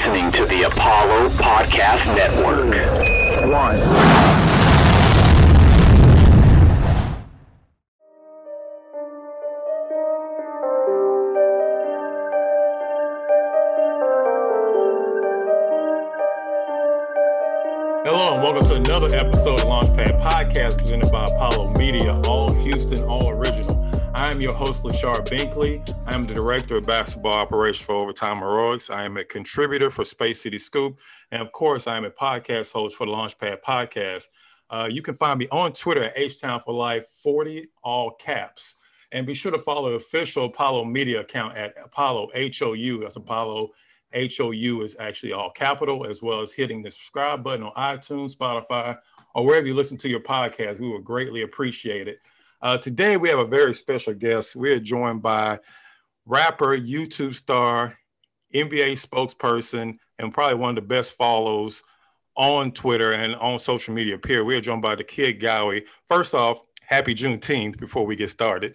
listening to the Apollo Podcast Network. One. Hello and welcome to another episode of Launchpad Podcast presented by Apollo Media, all Houston, all original. I am your host, Lachard Binkley. I am the Director of Basketball Operations for Overtime Heroics. I am a contributor for Space City Scoop. And of course, I am a podcast host for the Launchpad Podcast. Uh, you can find me on Twitter at H-Town for Life 40, all caps. And be sure to follow the official Apollo Media account at Apollo H-O-U. That's Apollo H-O-U is actually all capital, as well as hitting the subscribe button on iTunes, Spotify, or wherever you listen to your podcast. We would greatly appreciate it. Uh, today, we have a very special guest. We are joined by rapper, YouTube star, NBA spokesperson, and probably one of the best follows on Twitter and on social media. Period. We are joined by the Kid Gowie. First off, happy Juneteenth before we get started.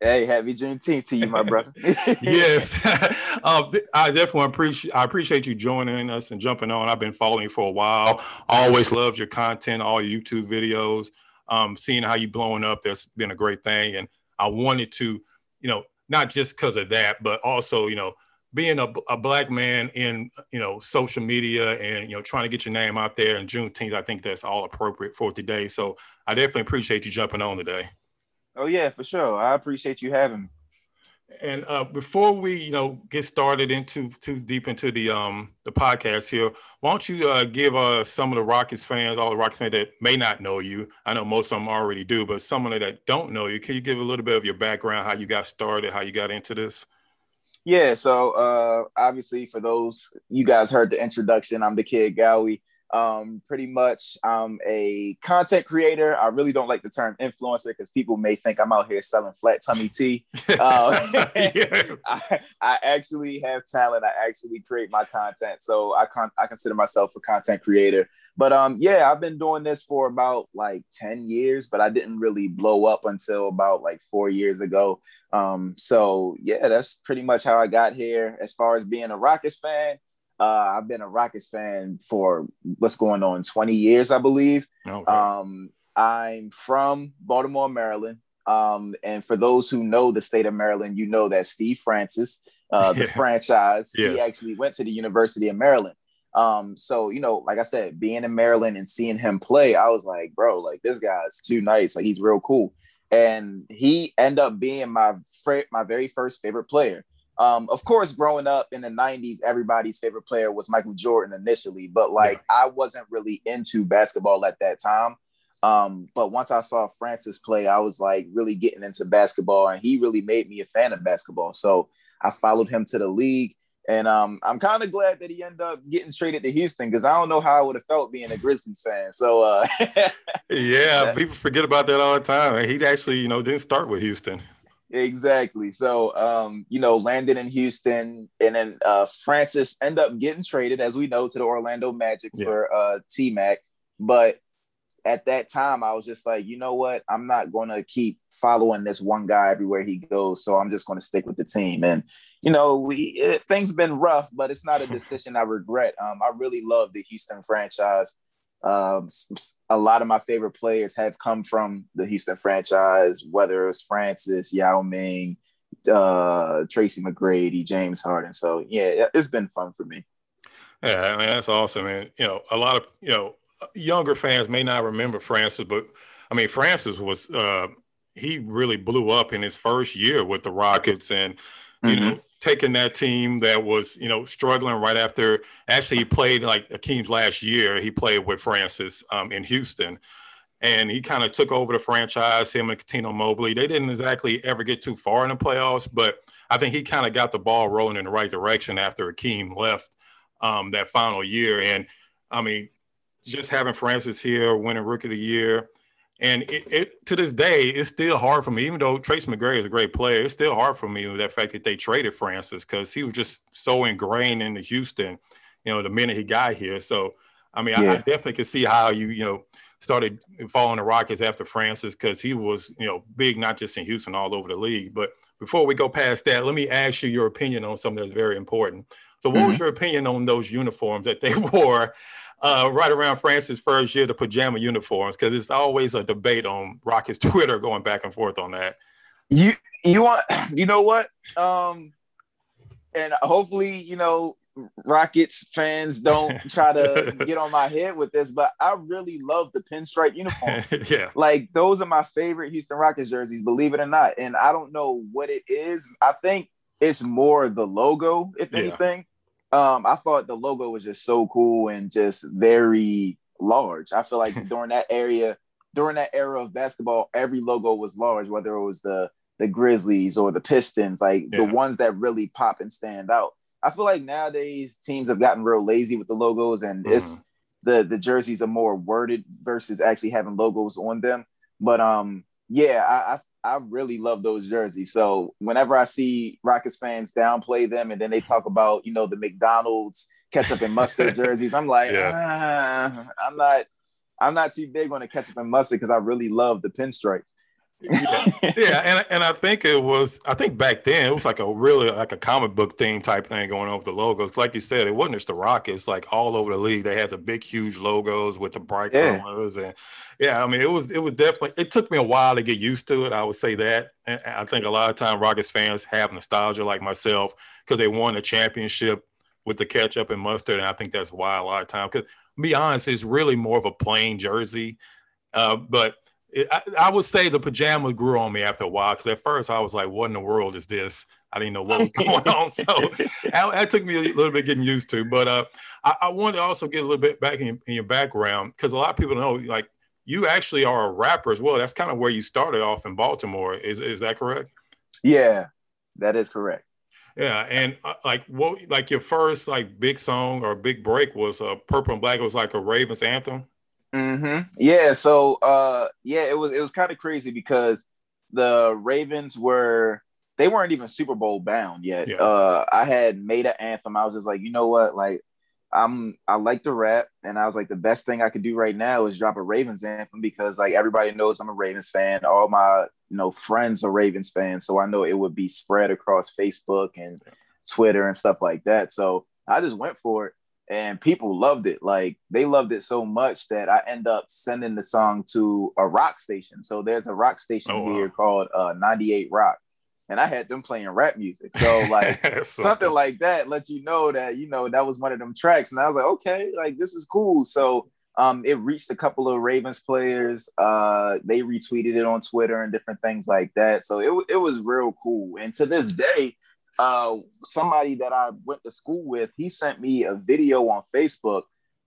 Hey, happy Juneteenth to you, my brother. yes, um, I definitely appreciate I appreciate you joining us and jumping on. I've been following you for a while. Always loved your content, all your YouTube videos. Um, seeing how you blowing up, that's been a great thing. And I wanted to, you know, not just because of that, but also, you know, being a, a black man in, you know, social media and you know trying to get your name out there. And Juneteenth, I think that's all appropriate for today. So I definitely appreciate you jumping on today. Oh yeah, for sure. I appreciate you having me. And uh, before we, you know, get started into too deep into the um the podcast here, why don't you uh, give uh, some of the Rockets fans, all the Rockets fans that may not know you, I know most of them already do, but some of them that don't know you, can you give a little bit of your background, how you got started, how you got into this? Yeah, so uh, obviously for those you guys heard the introduction, I'm the kid Gowie. Um, pretty much, I'm a content creator. I really don't like the term influencer because people may think I'm out here selling flat tummy tea. Uh, I, I, actually have talent. I actually create my content, so I con- I consider myself a content creator. But um, yeah, I've been doing this for about like ten years, but I didn't really blow up until about like four years ago. Um, so yeah, that's pretty much how I got here. As far as being a Rockets fan. Uh, I've been a Rockets fan for what's going on 20 years, I believe. Okay. Um, I'm from Baltimore, Maryland. Um, and for those who know the state of Maryland, you know that Steve Francis, uh, the yeah. franchise, yes. he actually went to the University of Maryland. Um, so you know, like I said, being in Maryland and seeing him play, I was like, bro, like this guy's too nice. Like he's real cool. And he ended up being my fr- my very first favorite player. Um, of course, growing up in the 90s, everybody's favorite player was Michael Jordan initially, but like yeah. I wasn't really into basketball at that time. Um, but once I saw Francis play, I was like really getting into basketball, and he really made me a fan of basketball. So I followed him to the league, and um, I'm kind of glad that he ended up getting traded to Houston because I don't know how I would have felt being a Grizzlies fan. So uh, yeah, people forget about that all the time. He actually, you know, didn't start with Houston. Exactly. So, um, you know, landed in Houston, and then uh, Francis end up getting traded, as we know, to the Orlando Magic yeah. for uh, T Mac. But at that time, I was just like, you know what? I'm not going to keep following this one guy everywhere he goes. So I'm just going to stick with the team. And you know, we it, things have been rough, but it's not a decision I regret. Um, I really love the Houston franchise. Um, a lot of my favorite players have come from the Houston franchise, whether it's Francis, Yao Ming, uh, Tracy McGrady, James Harden. So yeah, it's been fun for me. Yeah, I mean that's awesome, and you know, a lot of you know younger fans may not remember Francis, but I mean Francis was uh, he really blew up in his first year with the Rockets, and you mm-hmm. know taking that team that was, you know, struggling right after. Actually, he played like Akeem's last year. He played with Francis um, in Houston, and he kind of took over the franchise. Him and Cuttino Mobley. They didn't exactly ever get too far in the playoffs, but I think he kind of got the ball rolling in the right direction after Akeem left um, that final year. And I mean, just having Francis here, winning Rookie of the Year and it, it, to this day, it's still hard for me, even though Trace McGrady is a great player, it's still hard for me with that fact that they traded Francis because he was just so ingrained into Houston, you know, the minute he got here. So, I mean, yeah. I, I, definitely could see how you, you know, started following the Rockets after Francis because he was, you know, big not just in Houston, all over the league. But before we go past that, let me ask you your opinion on something that's very important. So, what mm-hmm. was your opinion on those uniforms that they wore uh, right around Francis's first year, the pajama uniforms? Because it's always a debate on Rocket's Twitter going back and forth on that. You you want you know what? Um, and hopefully, you know, Rockets fans don't try to get on my head with this, but I really love the pinstripe uniform. yeah. Like those are my favorite Houston Rockets jerseys, believe it or not. And I don't know what it is. I think it's more the logo, if yeah. anything. Um, I thought the logo was just so cool and just very large. I feel like during that area, during that era of basketball, every logo was large, whether it was the the Grizzlies or the Pistons, like yeah. the ones that really pop and stand out. I feel like nowadays teams have gotten real lazy with the logos and mm. it's the the jerseys are more worded versus actually having logos on them. But um yeah, I, I I really love those jerseys. So whenever I see Rockets fans downplay them and then they talk about, you know, the McDonald's ketchup and mustard jerseys, I'm like, yeah. ah, I'm not I'm not too big on the ketchup and mustard because I really love the pinstripes yeah, yeah, and and I think it was I think back then it was like a really like a comic book theme type thing going on with the logos. Like you said, it wasn't just the Rockets. Like all over the league, they had the big, huge logos with the bright yeah. colors, and yeah, I mean it was it was definitely. It took me a while to get used to it. I would say that. And I think a lot of time Rockets fans have nostalgia, like myself, because they won a championship with the ketchup and mustard, and I think that's why a lot of time. Because be honest, it's really more of a plain jersey, uh, but I, I, would say the pajamas grew on me after a while because at first I was like, "What in the world is this?" I didn't know what was going on, so that, that, took me a little bit getting used to. But uh, I, I wanted to also get a little bit back in, in your background because a lot of people know, like, you actually are a rapper as well. That's kind of where you started off in Baltimore. Is is that correct? Yeah, that is correct. Yeah, and uh, like what, like your first like big song or big break was uh, "Purple and Black." It was like a Ravens anthem. Mm-hmm. Yeah. So, uh, yeah, it was it was kind of crazy because the Ravens were they weren't even Super Bowl bound yet. Yeah. Uh, I had made an anthem. I was just like, you know what, like. I'm I like to rap, and I was like, the best thing I could do right now is drop a Ravens anthem because like everybody knows I'm a Ravens fan. All my you know friends are Ravens fans, so I know it would be spread across Facebook and Twitter and stuff like that. So I just went for it, and people loved it. Like they loved it so much that I end up sending the song to a rock station. So there's a rock station oh, wow. here called uh, 98 Rock, and I had them playing rap music. So like something like that lets you know that you know that was one of them tracks, and I was like, okay, like this is cool. So um, it reached a couple of Ravens players. Uh, they retweeted it on Twitter and different things like that. So it it was real cool. And to this day uh, somebody that I went to school with, he sent me a video on Facebook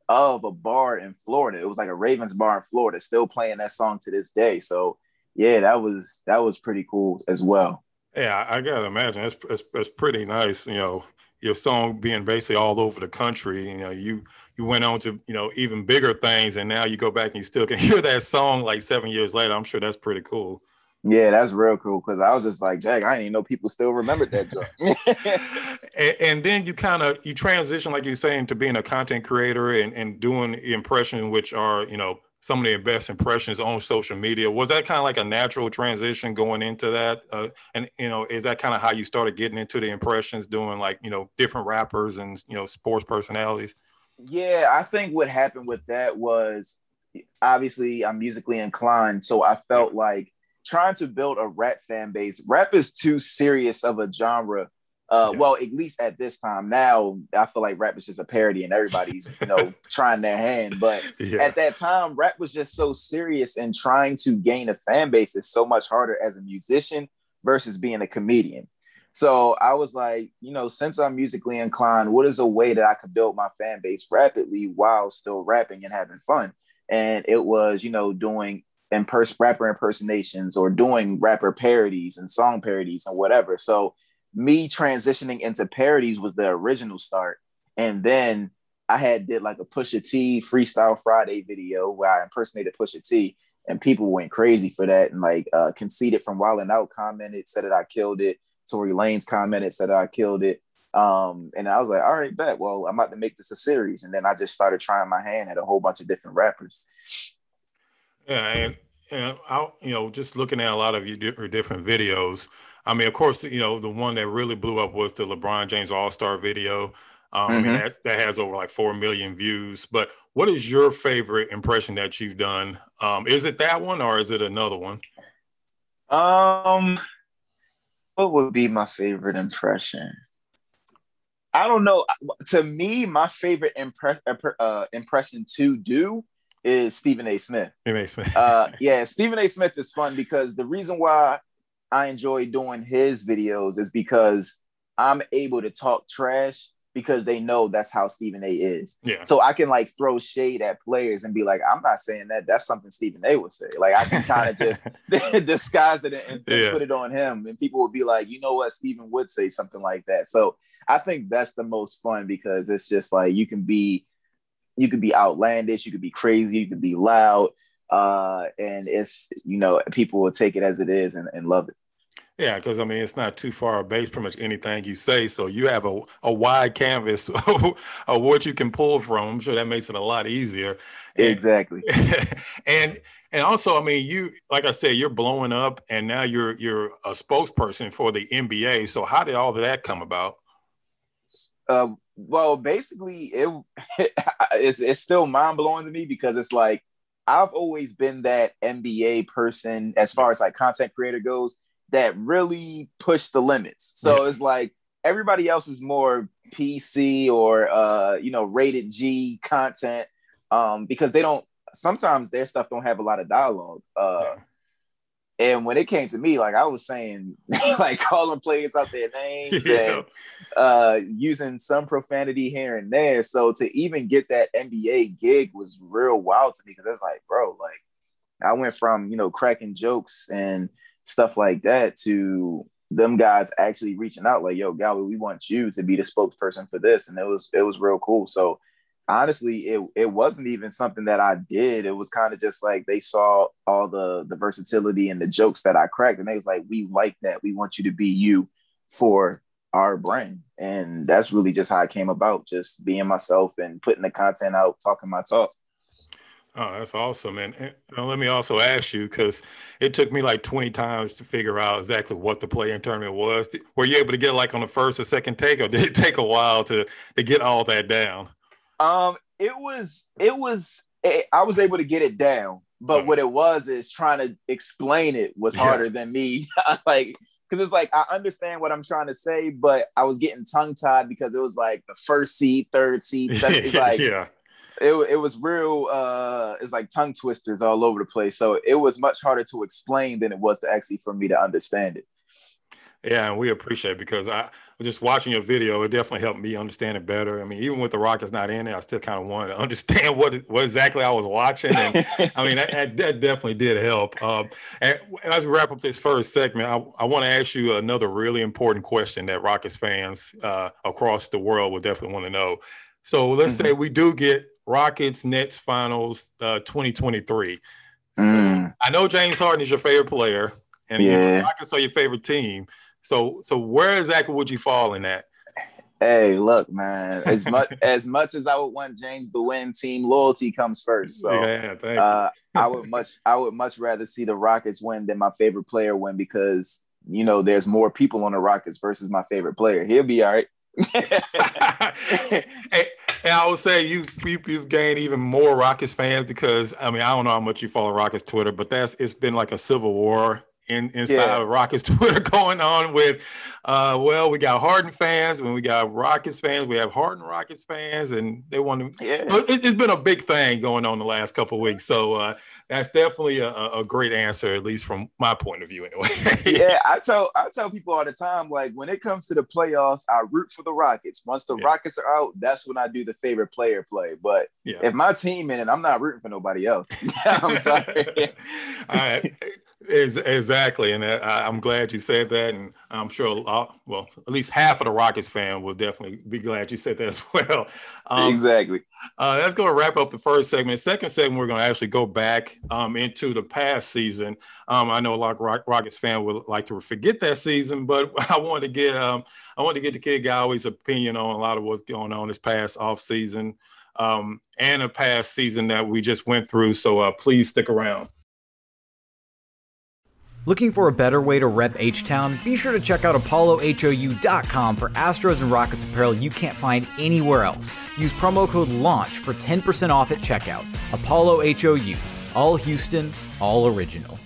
of a bar in Florida. It was like a Ravens bar in Florida, still playing that song to this day. So yeah, that was that was pretty cool as well. Yeah, I gotta imagine it's, it's pretty nice. You know, your song being basically all over the country. You know, you you went on to you know even bigger things, and now you go back and you still can hear that song like seven years later. I'm sure that's pretty cool. Yeah, that's real cool because I was just like, dang, I didn't even know people still remembered that joke. and, and, then you kind of you transition, like you're saying, to being a content creator and, and doing impressions, which are, you know, some of the best impressions on social media. Was that kind of like a natural transition going into that? Uh, and you know, is that kind of how you started getting into the impressions, doing like you know different rappers and you know sports personalities? Yeah, I think what happened with that was obviously I'm musically inclined, so I felt like trying to build a rap fan base. Rap is too serious of a genre. Uh, yeah. Well, at least at this time. Now, I feel like rap is just a parody, and everybody's you know trying their hand. But yeah. at that time, rap was just so serious, and trying to gain a fan base is so much harder as a musician versus being a comedian. So I was like, you know, since I'm musically inclined, what is a way that I could build my fan base rapidly while still rapping and having fun? And it was, you know, doing pers- rapper impersonations or doing rapper parodies and song parodies and whatever. So me transitioning into parodies was the original start. And then I had did like a Pusha T Freestyle Friday video where I impersonated Pusha T and people went crazy for that and like uh from Wild 'N Out commented, said that I killed it. Tory Lanez commented, said I killed it. Um, and I was like, all right, bet. Well, I'm about to make this a series. And then I just started trying my hand at a whole bunch of different rappers. Yeah, and, and I, you know, just looking at a lot of your different videos, I mean, of course, you know, the one that really blew up was the LeBron James All Star video. Um, mm-hmm. That's, that has over like 4 million views. But what is your favorite impression that you've done? Um, is it that one or is it another one? Um, what would be my favorite impression? I don't know. To me, my favorite impress, uh, impression to do is Stephen A. Smith. Stephen A. Smith. uh, yeah, Stephen A. Smith is fun because the reason why I enjoy doing his videos is because I'm able to talk trash because they know that's how Stephen A is. Yeah. So I can like throw shade at players and be like, I'm not saying that. That's something Stephen A would say. Like I can kind of just disguise it and, yeah. put it on him, and people would be like, you know what, Stephen would say something like that. So I think that's the most fun because it's just like you can be, you could be outlandish, you could be crazy, you could be loud, uh, and it's you know people will take it as it is and, and love it. Yeah, because I mean, it's not too far based pretty much anything you say. So you have a, a wide canvas of what you can pull from. I'm sure that makes it a lot easier. Exactly. And, and also, I mean, you like I said, you're blowing up, and now you're you're a spokesperson for the NBA. So how did all of that come about? Uh, well, basically, it it's it's still mind blowing to me because it's like I've always been that NBA person as far as like content creator goes that really push the limits. So yeah. it's like everybody else is more PC or uh, you know rated G content um, because they don't. Sometimes their stuff don't have a lot of dialogue. Uh, yeah. And when it came to me, like I was saying, like calling players out their names yeah. and uh, using some profanity here and there. So to even get that NBA gig was real wild to me because it's like, bro, like I went from you know cracking jokes and stuff like that to them guys actually reaching out like, yo, Gowie, we want you to be the spokesperson for this. And it was it was real cool. So honestly, it it wasn't even something that I did. It was kind of just like they saw all the the versatility and the jokes that I cracked, and they was like, we like that. We want you to be you for our brand. And that's really just how I came about, just being myself and putting the content out, talking my talk. Oh, that's awesome. And, and let me also ask you, because it took me like 20 times to figure out exactly what the play in tournament was. Were you able to get like on the first or second take, or did it take a while to to get all that down? Um, it was it was it, I was able to get it down, but what it was is trying to explain it was harder yeah. than me. like because it's like I understand what I'm trying to say, but I was getting tongue tied because it was like the first seed, third seed, second. It's like yeah it, it was real uh it's like tongue twisters all over the place so it was much harder to explain than it was to actually for me to understand it yeah and we appreciate it because i just watching your video it definitely helped me understand it better i mean even with the rockets not in it i still kind of wanted to understand what what exactly i was watching and i mean that, that, definitely did help um, and as we wrap up this first segment i, I want to ask you another really important question that rockets fans uh, across the world will definitely want to know so let's mm-hmm. say we do get Rockets Nets Finals uh, 2023. So mm. I know James Harden is your favorite player, and yeah. Rockets are your favorite team. So, so where exactly would you fall in that? Hey, look, man. As much as much as I would want James to win, team loyalty comes first. So, yeah, uh, I would much, I would much rather see the Rockets win than my favorite player win because you know there's more people on the Rockets versus my favorite player. He'll be all right. hey, and I would say you, you have gained even more Rockets fans because I mean I don't know how much you follow Rockets Twitter, but that's it's been like a civil war in inside yeah. of Rockets Twitter going on with uh well we got Harden fans when we got Rockets fans we have Harden Rockets fans and they want to yeah. it, has been a big thing going on the last couple weeks so uh that's definitely a, a great answer, at least from my point of view, anyway. yeah, I tell I tell people all the time, like when it comes to the playoffs, I root for the Rockets. Once the yeah. Rockets are out, that's when I do the favorite player play. But yeah. if my team in it, I'm not rooting for nobody else. I'm sorry. all right. Exactly, and uh, I'm glad you said that, and I'm sure, lot, well, at least half of the Rockets fan will definitely be glad you said that as well. Um, exactly. Uh, that's going to wrap up the first segment. Second segment, we're going to actually go back um, into the past season. Um, I know a lot of Rockets fan would like to forget that season, but I wanted to get um, I wanted to get the kid Gowie's opinion on a lot of what's going on this past off season um, and a past season that we just went through. So uh, please stick around. Looking for a better way to rep H Town? Be sure to check out ApolloHOU.com for Astros and Rockets apparel you can't find anywhere else. Use promo code LAUNCH for 10% off at checkout. Apollo HOU. All Houston, all original.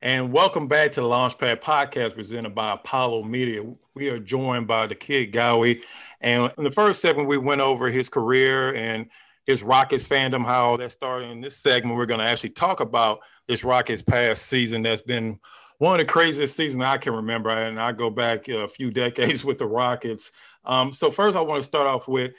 And welcome back to the Launchpad podcast presented by Apollo Media. We are joined by the kid Gowie. And in the first segment, we went over his career and his Rockets fandom, how that started. In this segment, we're going to actually talk about this Rockets past season that's been one of the craziest seasons I can remember. And I go back a few decades with the Rockets. Um, so first, I want to start off with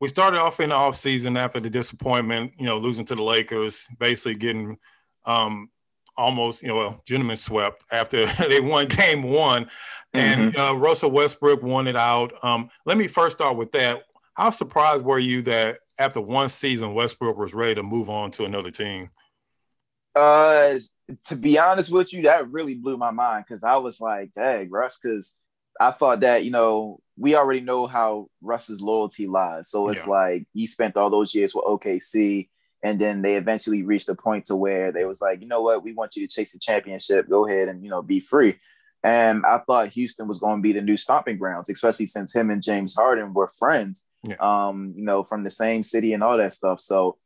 we started off in the offseason after the disappointment, you know, losing to the Lakers, basically getting um, almost, you know, gentlemen swept after they won game one. And mm-hmm. uh, Russell Westbrook won it out. Um, let me first start with that. How surprised were you that after one season, Westbrook was ready to move on to another team? Uh, to be honest with you, that really blew my mind because I was like, "Dang, Russ," because I thought that you know we already know how Russ's loyalty lies. So it's yeah. like he spent all those years with OKC, and then they eventually reached a point to where they was like, you know what, we want you to chase the championship. Go ahead and you know be free. And I thought Houston was going to be the new stomping grounds, especially since him and James Harden were friends, yeah. um, you know, from the same city and all that stuff. So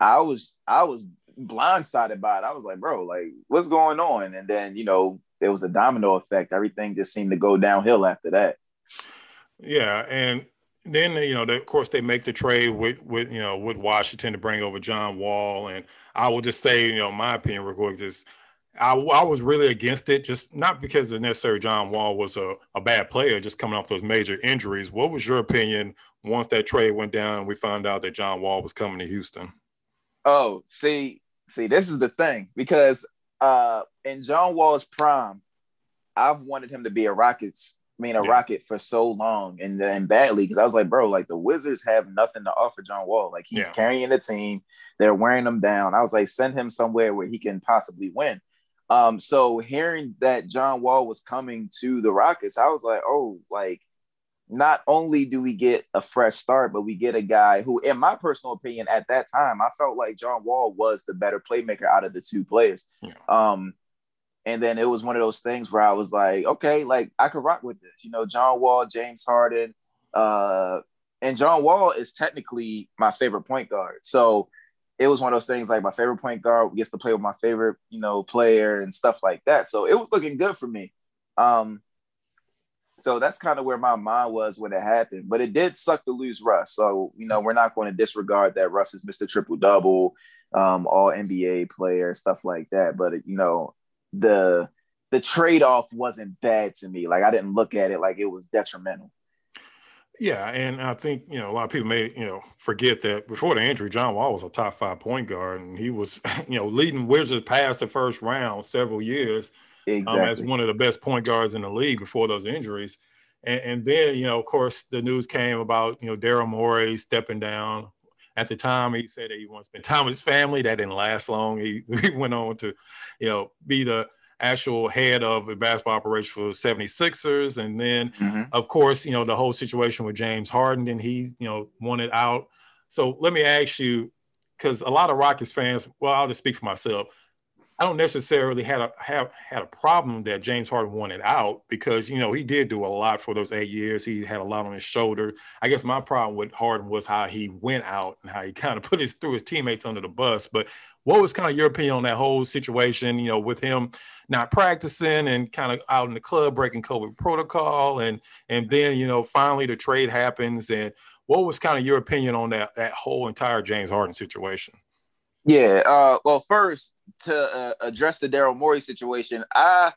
I was I was blindsided by it. I was like, bro, like what's going on? And then, you know, there was a domino effect. Everything just seemed to go downhill after that. Yeah, and then you know, of course, they make the trade with with you know with Washington to bring over John Wall, and I will just say, you know, my opinion, real quick, just I, I was really against it, just not because the necessary John Wall was a, a bad player, just coming off those major injuries. What was your opinion once that trade went down and we found out that John Wall was coming to Houston? Oh, see, see, this is the thing because uh, in John Wall's prime, I've wanted him to be a Rockets, I mean a yeah. Rocket for so long and then badly because I was like, bro, like the Wizards have nothing to offer John Wall. Like he's yeah. carrying the team, they're wearing him down. I was like, send him somewhere where he can possibly win. Um, so hearing that John Wall was coming to the Rockets, I was like, oh, like not only do we get a fresh start, but we get a guy who, in my personal opinion, at that time, I felt like John Wall was the better playmaker out of the two players. Yeah. Um, and then it was one of those things where I was like, okay, like I could rock with this. You know, John Wall, James Harden, uh, and John Wall is technically my favorite point guard. So it was one of those things like my favorite point guard gets to play with my favorite, you know, player and stuff like that. So it was looking good for me. Um, so that's kind of where my mind was when it happened. But it did suck to lose Russ. So, you know, we're not going to disregard that Russ is Mr. Triple Double, um, all NBA player, stuff like that. But you know, the the trade-off wasn't bad to me. Like I didn't look at it like it was detrimental. Yeah, and I think you know a lot of people may you know forget that before the injury, John Wall was a top five point guard, and he was you know leading Wizards past the first round several years exactly. um, as one of the best point guards in the league before those injuries. And, and then you know, of course, the news came about you know Daryl Morey stepping down. At the time, he said that he wanted to spend time with his family. That didn't last long. He, he went on to, you know, be the actual head of the basketball operation for 76ers. And then, mm-hmm. of course, you know, the whole situation with James Harden and he, you know, wanted out. So let me ask you, because a lot of Rockets fans, well, I'll just speak for myself. I don't necessarily had a have had a problem that James Harden wanted out because you know he did do a lot for those eight years. He had a lot on his shoulder. I guess my problem with Harden was how he went out and how he kind of put his threw his teammates under the bus. But what was kind of your opinion on that whole situation? You know, with him not practicing and kind of out in the club breaking COVID protocol, and and then you know finally the trade happens. And what was kind of your opinion on that that whole entire James Harden situation? Yeah. Uh, well, first to uh, address the Daryl Morey situation, I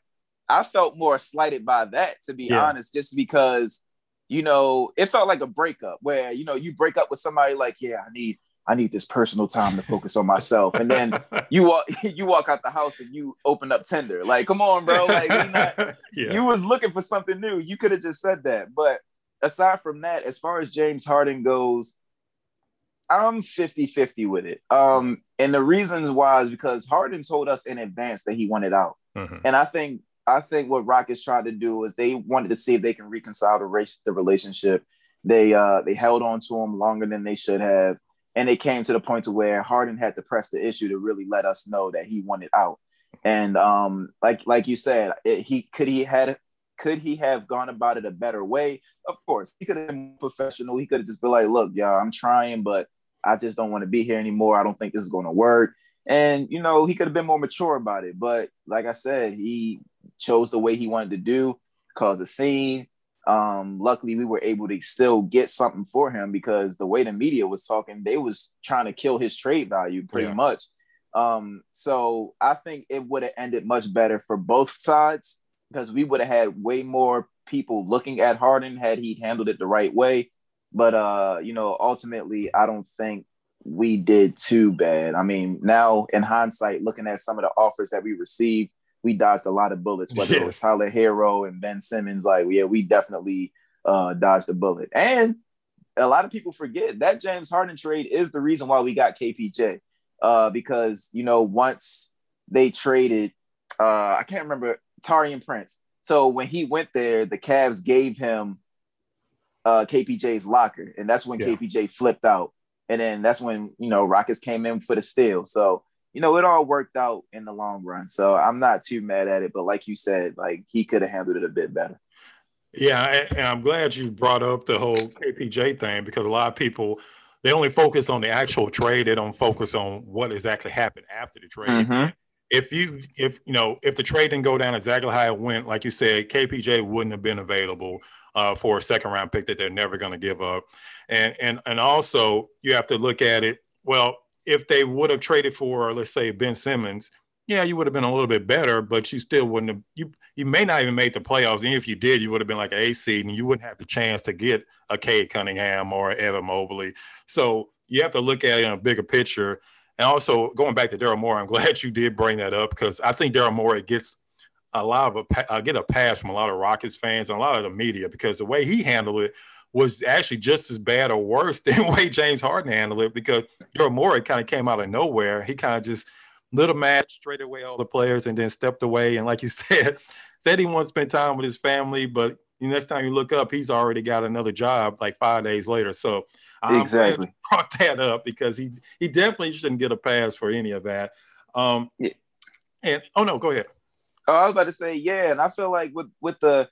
I felt more slighted by that, to be yeah. honest, just because you know it felt like a breakup where you know you break up with somebody like, yeah, I need I need this personal time to focus on myself. And then you walk you walk out the house and you open up Tinder. Like, come on, bro. Like not, yeah. you was looking for something new. You could have just said that. But aside from that, as far as James Harden goes, I'm 50-50 with it. Um, and the reasons why is because Harden told us in advance that he wanted out. Mm-hmm. And I think I think what Rockets tried to do is they wanted to see if they can reconcile the race the relationship. They uh they held on to him longer than they should have and it came to the point to where Harden had to press the issue to really let us know that he wanted out. And um, like like you said, it, he could he had could he have gone about it a better way? Of course, he could have been professional. He could have just been like, "Look, y'all, I'm trying, but I just don't want to be here anymore. I don't think this is going to work." And you know, he could have been more mature about it. But like I said, he chose the way he wanted to do, cause a scene, um, luckily we were able to still get something for him because the way the media was talking, they was trying to kill his trade value pretty yeah. much. Um, so I think it would have ended much better for both sides because we would have had way more people looking at Harden had he handled it the right way. But uh, you know, ultimately, I don't think we did too bad. I mean, now in hindsight, looking at some of the offers that we received, we dodged a lot of bullets, whether yes. it was Tyler Herro and Ben Simmons. Like, yeah, we definitely uh, dodged a bullet. And a lot of people forget that James Harden trade is the reason why we got KPJ. Uh, because you know, once they traded, uh, I can't remember Taurean Prince. So when he went there, the Cavs gave him uh, KPJ's locker, and that's when yeah. KPJ flipped out. And then that's when you know Rockets came in for the steal. So you know, it all worked out in the long run. So I'm not too mad at it. But like you said, like he could have handled it a bit better. Yeah, and I'm glad you brought up the whole KPJ thing because a lot of people they only focus on the actual trade. They don't focus on what exactly happened after the trade. Mm-hmm. If you if you know if the trade didn't go down exactly how it went, like you said, KPJ wouldn't have been available uh, for a second round pick that they're never going to give up. And and and also you have to look at it. Well, if they would have traded for, let's say, Ben Simmons, yeah, you would have been a little bit better, but you still wouldn't have. You you may not even make the playoffs. And if you did, you would have been like an A seed, and you wouldn't have the chance to get a Cunningham or Evan Mobley. So you have to look at it in a bigger picture. And also going back to Daryl Morey, I'm glad you did bring that up because I think Daryl Morey gets a lot of a uh, get a pass from a lot of Rockets fans and a lot of the media because the way he handled it was actually just as bad or worse than the way James Harden handled it because Daryl Morey kind of came out of nowhere. He kind of just little match straight away all the players and then stepped away. And like you said, said he wants to spend time with his family, but the next time you look up, he's already got another job like five days later. So I'm exactly brought that up because he he definitely shouldn't get a pass for any of that. Um, yeah. And oh no, go ahead. Oh, I was about to say yeah, and I feel like with with the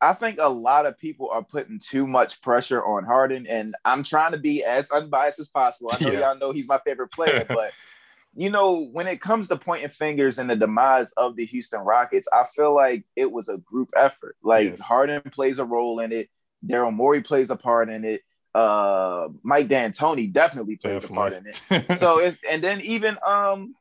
I think a lot of people are putting too much pressure on Harden, and I'm trying to be as unbiased as possible. I know yeah. y'all know he's my favorite player, but you know, when it comes to pointing fingers and the demise of the Houston Rockets, I feel like it was a group effort. Like yes. Harden plays a role in it, Daryl Morey plays a part in it, uh, Mike D'Antoni definitely plays definitely. a part in it. so it's and then even um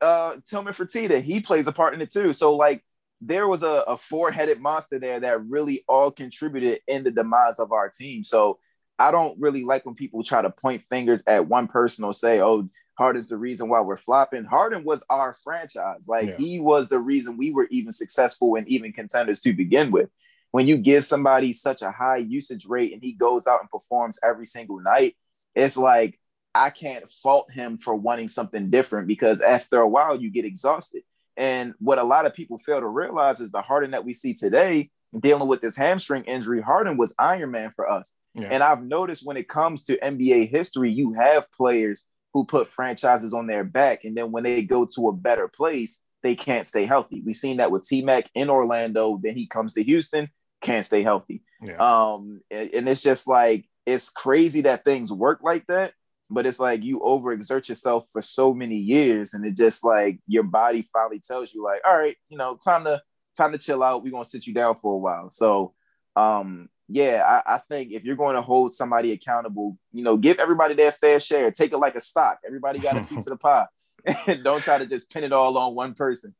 uh Tillman Fertitta, he plays a part in it too. So like there was a, a four-headed monster there that really all contributed in the demise of our team. So I don't really like when people try to point fingers at one person or say, "Oh, Harden's the reason why we're flopping." Harden was our franchise. Like yeah. he was the reason we were even successful and even contenders to begin with. When you give somebody such a high usage rate and he goes out and performs every single night, it's like I can't fault him for wanting something different because after a while you get exhausted. And what a lot of people fail to realize is the Harden that we see today dealing with this hamstring injury, Harden was Iron Man for us. Yeah. And I've noticed when it comes to NBA history, you have players who put franchises on their back. And then when they go to a better place, they can't stay healthy. We've seen that with T Mac in Orlando. Then he comes to Houston, can't stay healthy. Yeah. Um, and it's just like, it's crazy that things work like that but it's like you overexert yourself for so many years and it just like your body finally tells you like all right you know time to time to chill out we're going to sit you down for a while so um yeah I, I think if you're going to hold somebody accountable you know give everybody their fair share take it like a stock everybody got a piece of the pie and don't try to just pin it all on one person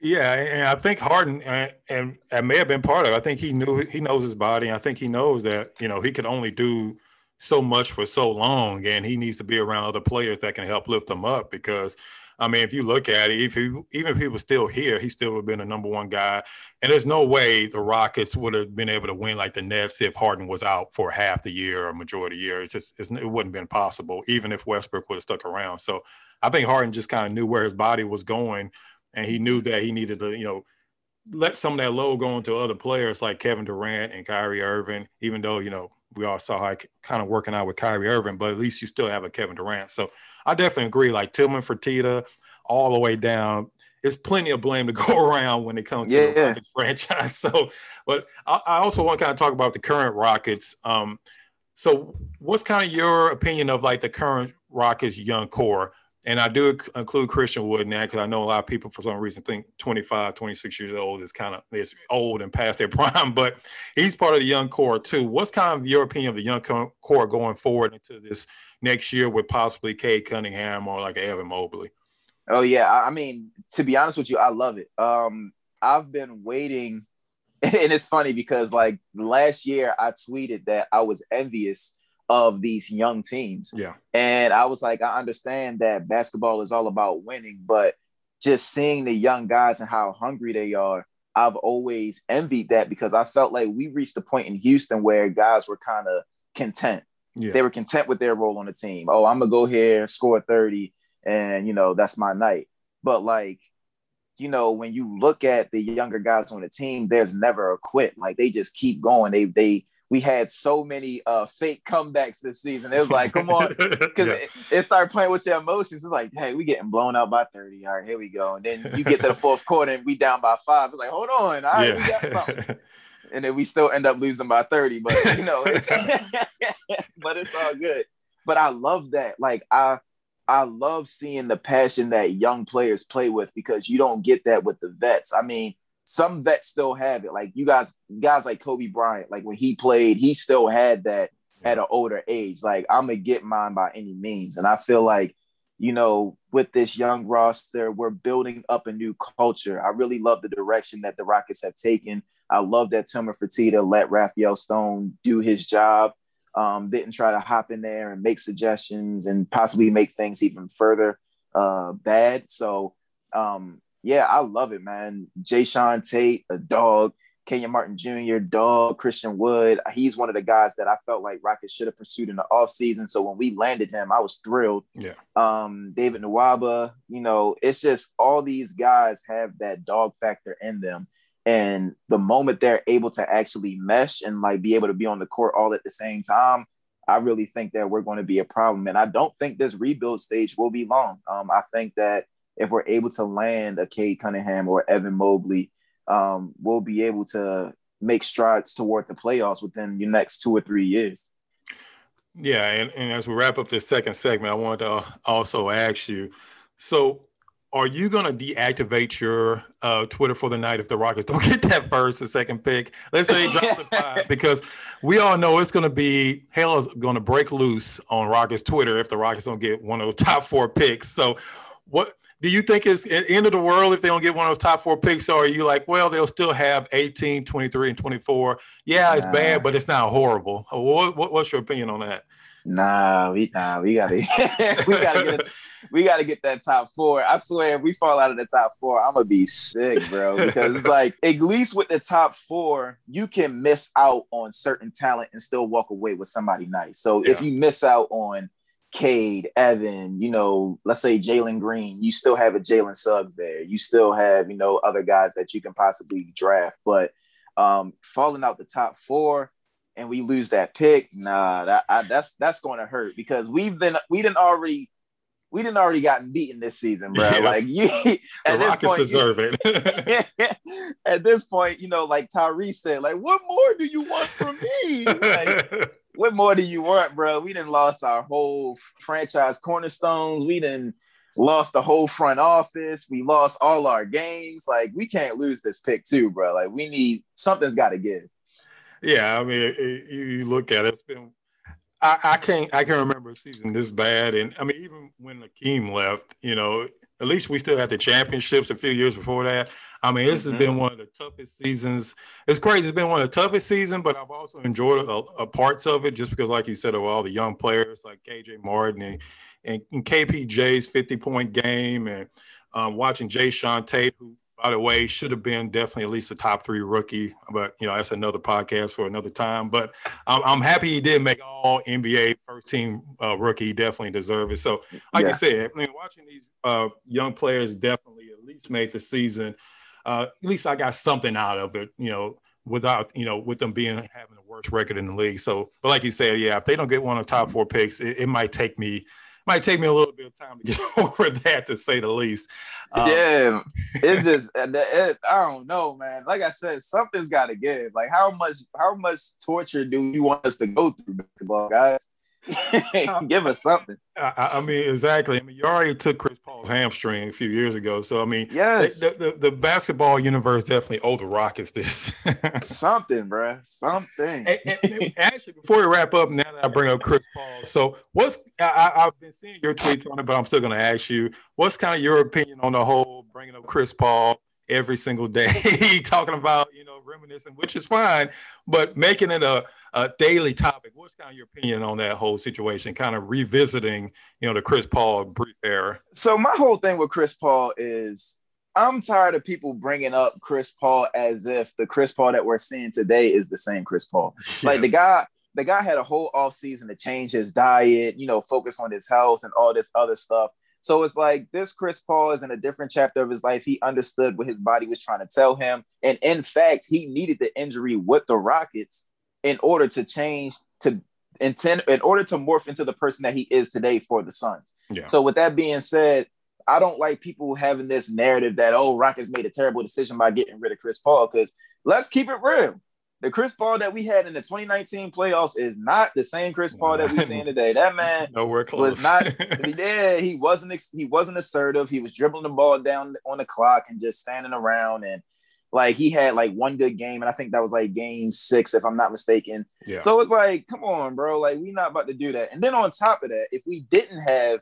yeah, and I think Harden and, and and may have been part of. it. I think he knew he knows his body. I think he knows that you know he could only do so much for so long, and he needs to be around other players that can help lift him up. Because, I mean, if you look at it, if he even if he was still here, he still would have been a number one guy. And there's no way the Rockets would have been able to win like the Nets if Harden was out for half the year or majority of the year. It's just it's, it wouldn't have been possible, even if Westbrook would have stuck around. So I think Harden just kind of knew where his body was going, and he knew that he needed to, you know let some of that load go into other players like Kevin Durant and Kyrie Irving, even though, you know, we all saw how kind of working out with Kyrie Irving, but at least you still have a Kevin Durant. So I definitely agree. Like Tillman Fertitta, all the way down. There's plenty of blame to go around when it comes to the Rockets franchise. So, but I, I also want to kind of talk about the current Rockets. Um, so, what's kind of your opinion of like the current Rockets young core? And I do include Christian Wood that because I know a lot of people for some reason think 25, 26 years old is kind of is old and past their prime, but he's part of the young core too. What's kind of your opinion of the young core going forward into this next year with possibly Cade Cunningham or like Evan Mobley? Oh yeah, I mean, to be honest with you, I love it. Um, I've been waiting, and it's funny because like last year I tweeted that I was envious of these young teams, Yeah. and I was like, I understand that basketball is all about winning, but just seeing the young guys and how hungry they are, I've always envied that because I felt like we reached a point in Houston where guys were kind of content Yeah. they were content with their role on the team. Oh, I'm gonna go here, score 30, and you know, that's my night. But like, you know, when you look at the younger guys on the team, there's never a quit. Like they just keep going. They they we had so many uh fake comebacks this season. It was like, come on, because Yeah. it, it started playing with your emotions. It's like, hey, we getting blown out by 30. All right, here we go. And then you get to the fourth quarter and we down by five. It's like, hold on, all right, we got something. and then we still end up losing by 30 but you know it's but it's all good but i love that like i i love seeing the passion that young players play with because you don't get that with the vets i mean some vets still have it. Like you guys guys like kobe bryant like when he played he still had that at an older age. Like i'm gonna get mine by any means. And i feel like you know with this young roster we're building up a new culture. I really love the direction that the rockets have taken. I love that Tillman Fertitta let Rafael Stone do his job. Um, didn't try to hop in there and make suggestions and possibly make things even further uh, bad. So, um, yeah, I love it, man. Jae'Sean Tate, a dog. Kenyon Martin Jr., dog. Christian Wood. He's one of the guys that I felt like Rockets should have pursued in the offseason. So when we landed him, I was thrilled. Yeah. Um, David Nwaba, you know, it's just all these guys have that dog factor in them. And the moment they're able to actually mesh and like be able to be on the court all at the same time, I really think that we're going to be a problem. And I don't think this rebuild stage will be long. Um, I think that if we're able to land a Cade Cunningham or Evan Mobley, um, we'll be able to make strides toward the playoffs within the next two or three years. Yeah, and, and as we wrap up this second segment, I wanted to also ask you. So, are you going to deactivate your uh, Twitter for the night if the Rockets don't get that first or second pick? Let's say they drop the five, because we all know it's going to be hell is going to break loose on Rockets Twitter if the Rockets don't get one of those top four picks. So, what do you think the end of the world if they don't get one of those top four picks? Or are you like, well, they'll still have 18, 23, and 24? Yeah, it's Nah. bad, but it's not horrible. Uh, what, what, what's your opinion on that? Nah, we nah, we gotta we gotta get it, we gotta get that top four. I swear, if we fall out of the top four, I'm gonna be sick, bro. Because it's like at least with the top four, you can miss out on certain talent and still walk away with somebody nice. So if you miss out on Cade, Evan, you know, let's say Jalen Green, you still have a Jalen Suggs there. You still have, you know, other guys that you can possibly draft. But um falling out the top four and we lose that pick, nah, that I, that's that's going to hurt because we've been we didn't already we didn't already gotten beaten this season, bro. Yes. Like you, The at this Rockets point, you- deserve it. at this point, you know, like Tyrese said, like, what more do you want from me? Like, what more do you want, bro? We didn't lost our whole franchise cornerstones. We didn't lost the whole front office. We lost all our games. Like, we can't lose this pick too, bro. Like, we need something's got to give. yeah, I mean, it, it- you, you look at it, it's been. I, I can't. I can't remember a season this bad, and I mean, even when Akeem left, you know, at least we still had the championships a few years before that. I mean, this Mhm. has been one of the toughest seasons. It's crazy. It's been one of the toughest seasons, but I've also enjoyed a, a parts of it just because, like you said, of all the young players like KJ Martin and, and, and KPJ's 50 point game and um, watching Jae'Sean Tate, who, by the way, should have been definitely at least a top three rookie. But, you know, that's another podcast for another time. But I'm, I'm happy he did make all NBA first team uh, rookie. He definitely deserved it. So, like Yeah. you said, I mean, watching these uh, young players definitely at least make the season. Uh, at least I got something out of it, you know, without, you know, with them being having the worst worst record in the league. So, but like you said, yeah, if they don't get one of the top four picks, it, it might take me might take me a little bit of time to get over that, to say the least. Um, yeah, it just uh, it, I don't know, man. Like I said, something's got to give. Like how much how much torture do you want us to go through, basketball guys? Uh, give us something. I, I, mean, exactly. I mean, you already took Chris Paul's hamstring a few years ago, so I mean, yes, the, the, the basketball universe definitely owed the Rockets this. something, bro, something. And, and actually, before we wrap up, now that I bring up Chris Paul, so what's I, have been seeing your tweets on it, but I'm still going to ask you, what's kind of your opinion on the whole bringing up Chris Paul? Every single day. Talking about you know reminiscing which is fine but making it a, a daily topic what's kind of your opinion on that whole situation? Kind of revisiting you know the chris paul brief era. So my whole thing with chris paul is i'm tired of people bringing up chris paul as if the chris paul that we're seeing today is the same chris paul. Yes. like the guy the guy had a whole off season to change his diet you know focus on his health and all this other stuff so it's like this Chris Paul is in a different chapter of his life. He understood what his body was trying to tell him. And in fact, he needed the injury with the Rockets in order to change to intend in order to morph into the person that he is today for the Suns. Yeah. So with that being said, I don't like people having this narrative that oh Rockets made a terrible decision by getting rid of Chris Paul because let's keep it real the Chris Paul that we had in the 2019 playoffs is not the same Chris Paul that we're seeing today. That man nowhere close. was not. yeah, he wasn't. He wasn't assertive. He was dribbling the ball down on the clock and just standing around. And like he had like one good game, and I think that was like game six, if I'm not mistaken. Yeah. So it's like, come on, bro. Like we're not about to do that. And then on top of that, if we didn't have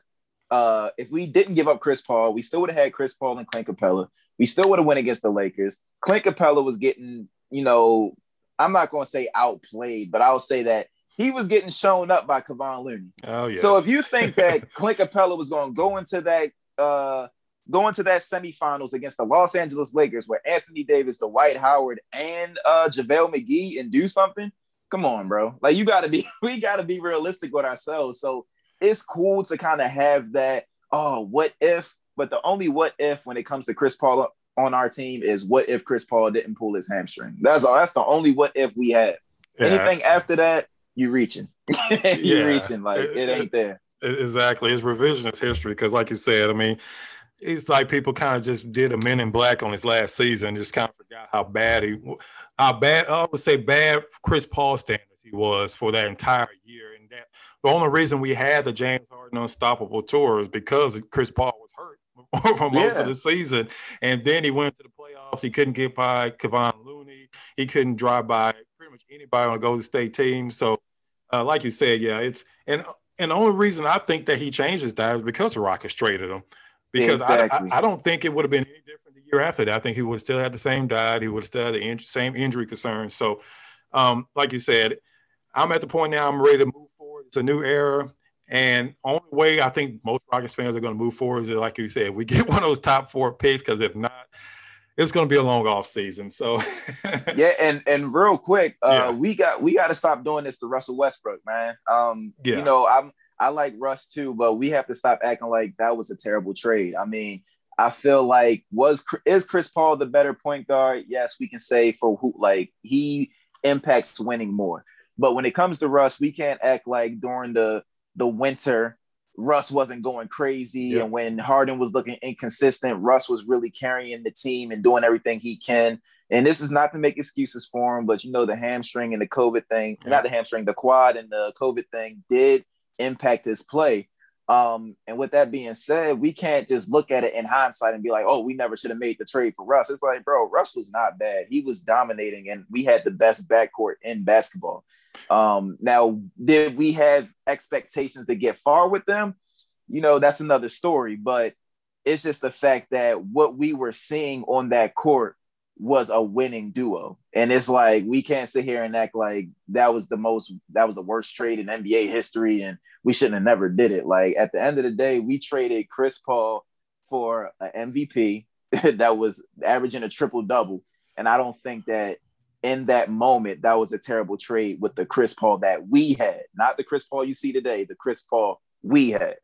uh, if we didn't give up Chris Paul, we still would have had Chris Paul and Clint Capela. We still would have went against the Lakers. Clint Capela was getting, you know, I'm not going to say outplayed, but I'll say that he was getting shown up by Kevon Looney. Oh yeah. So if you think that Clint Capela was going to go into that uh go into that semifinals against the Los Angeles Lakers where Anthony Davis, Dwight Howard, and uh JaVale McGee and do something, come on, bro. Like you gotta be, we gotta be realistic with ourselves. So it's cool to kind of have that, oh, what if? But the only what if when it comes to Chris Paul on our team is what if Chris Paul didn't pull his hamstring? That's all. That's the only what if we had. Yeah. Anything after that, you reaching. you yeah. reaching like it, it ain't there. Exactly. It's revisionist history because, like you said, I mean, it's like people kind of just did a Men in Black on his last season, just kind of forgot how bad he, how bad I would say bad Chris Paul standards he was for that entire year, and that the only reason we had the James Harden Unstoppable tour is because Chris Paul was hurt for most yeah. of the season. And then he went to the playoffs. He couldn't get by Kevon Looney. He couldn't drive by pretty much anybody on a Golden State team. So, uh, like you said, yeah, it's and and the only reason I think that he changed his diet is because the Rockets traded him. Because exactly. I, I, I, don't think it would have been any different the year after that. I think he would still had the same diet. He would have still had the in- same injury concerns. So, um, like you said, I'm at the point now. I'm ready to move forward. It's a new era. And only way I think most Rockets fans are going to move forward is like you said, we get one of those top four picks because if not, it's going to be a long off season. So yeah, and and real quick, uh, yeah. we got we got to stop doing this to Russell Westbrook, man. Um, yeah. you know, I'm I like Russ too, but we have to stop acting like that was a terrible trade. I mean, I feel like was is Chris Paul the better point guard? Yes, we can say for who like he impacts winning more. But when it comes to Russ, we can't act like during the the winter, Russ wasn't going crazy. Yeah. And when Harden was looking inconsistent, Russ was really carrying the team and doing everything he can. And this is not to make excuses for him, but you know, the hamstring and the COVID thing, yeah. not the hamstring, the quad and the COVID thing did impact his play. Um, and with that being said, we can't just look at it in hindsight and be like, oh, we never should have made the trade for Russ. It's like, bro, Russ was not bad. He was dominating, and we had the best backcourt in basketball. Um, now, did we have expectations to get far with them? You know, that's another story, but it's just the fact that what we were seeing on that court was a winning duo. And it's like we can't sit here and act like that was the most that was the worst trade in NBA history and we shouldn't have never did it. Like at the end of the day, we traded Chris Paul for an MVP that was averaging a triple double. And I don't think that in that moment that was a terrible trade with the Chris Paul that we had, not the Chris Paul you see today, the Chris Paul we had.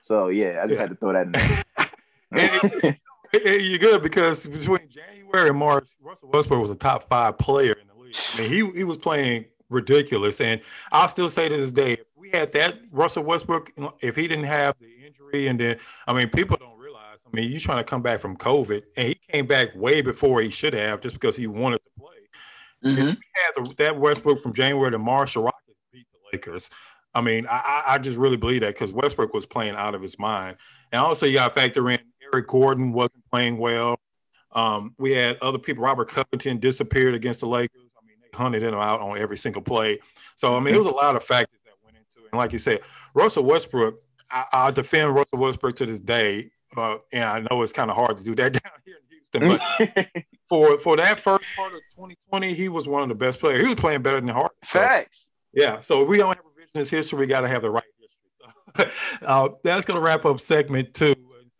So yeah, I just yeah. had to throw that in there. you're good because between January and March, Russell Westbrook was a top five player in the league. I mean, he he was playing ridiculous. And I'll still say to this day, if we had that Russell Westbrook, if he didn't have the injury, and then I mean, people don't realize. I mean, you're trying to come back from COVID, and he came back way before he should have, just because he wanted to play. Mm-hmm. If we had the, that Westbrook from January to March, the Rockets beat the Lakers. I mean, I, I just really believe that because Westbrook was playing out of his mind, and also you got to factor in Gordon wasn't playing well. Um, we had other people. Robert Covington disappeared against the Lakers. I mean, they hunted him out on every single play. So I mean, it was a lot of factors that went into it. And like you said, Russell Westbrook. I, I defend Russell Westbrook to this day, uh, and I know it's kind of hard to do that down here in Houston. But for for that first part of 2020, he was one of the best players. He was playing better than Harden. Facts. Yeah. So we don't have revisionist history. We got to have the right history. So, uh, that's going to wrap up segment two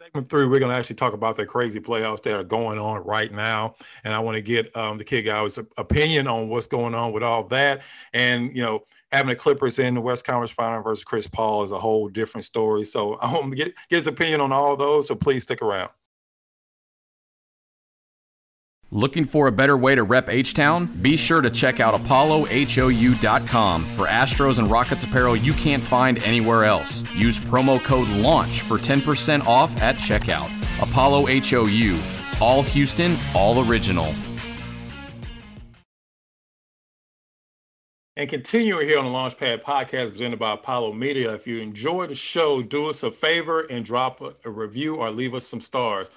segment three, we're going to actually talk about the crazy playoffs that are going on right now. And I want to get um, the Kid Gowie's opinion on what's going on with all that. And, you know, having the Clippers in the West Conference Final versus Chris Paul is a whole different story. So I want to get, get his opinion on all those. So please stick around. Looking for a better way to rep H Town? Be sure to check out ApolloHOU.com for Astros and Rockets apparel you can't find anywhere else. Use promo code LAUNCH for 10% off at checkout. Apollo HOU, all Houston, all original. And continuing here on the Launchpad podcast presented by Apollo Media. If you enjoy the show, do us a favor and drop a, a review or leave us some stars.